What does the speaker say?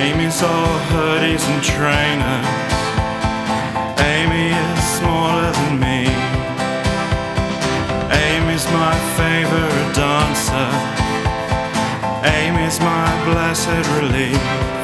Amy's all hoodies and trainers. Amy is smaller than me. Amy's my favorite dancer. Amy's my blessed relief.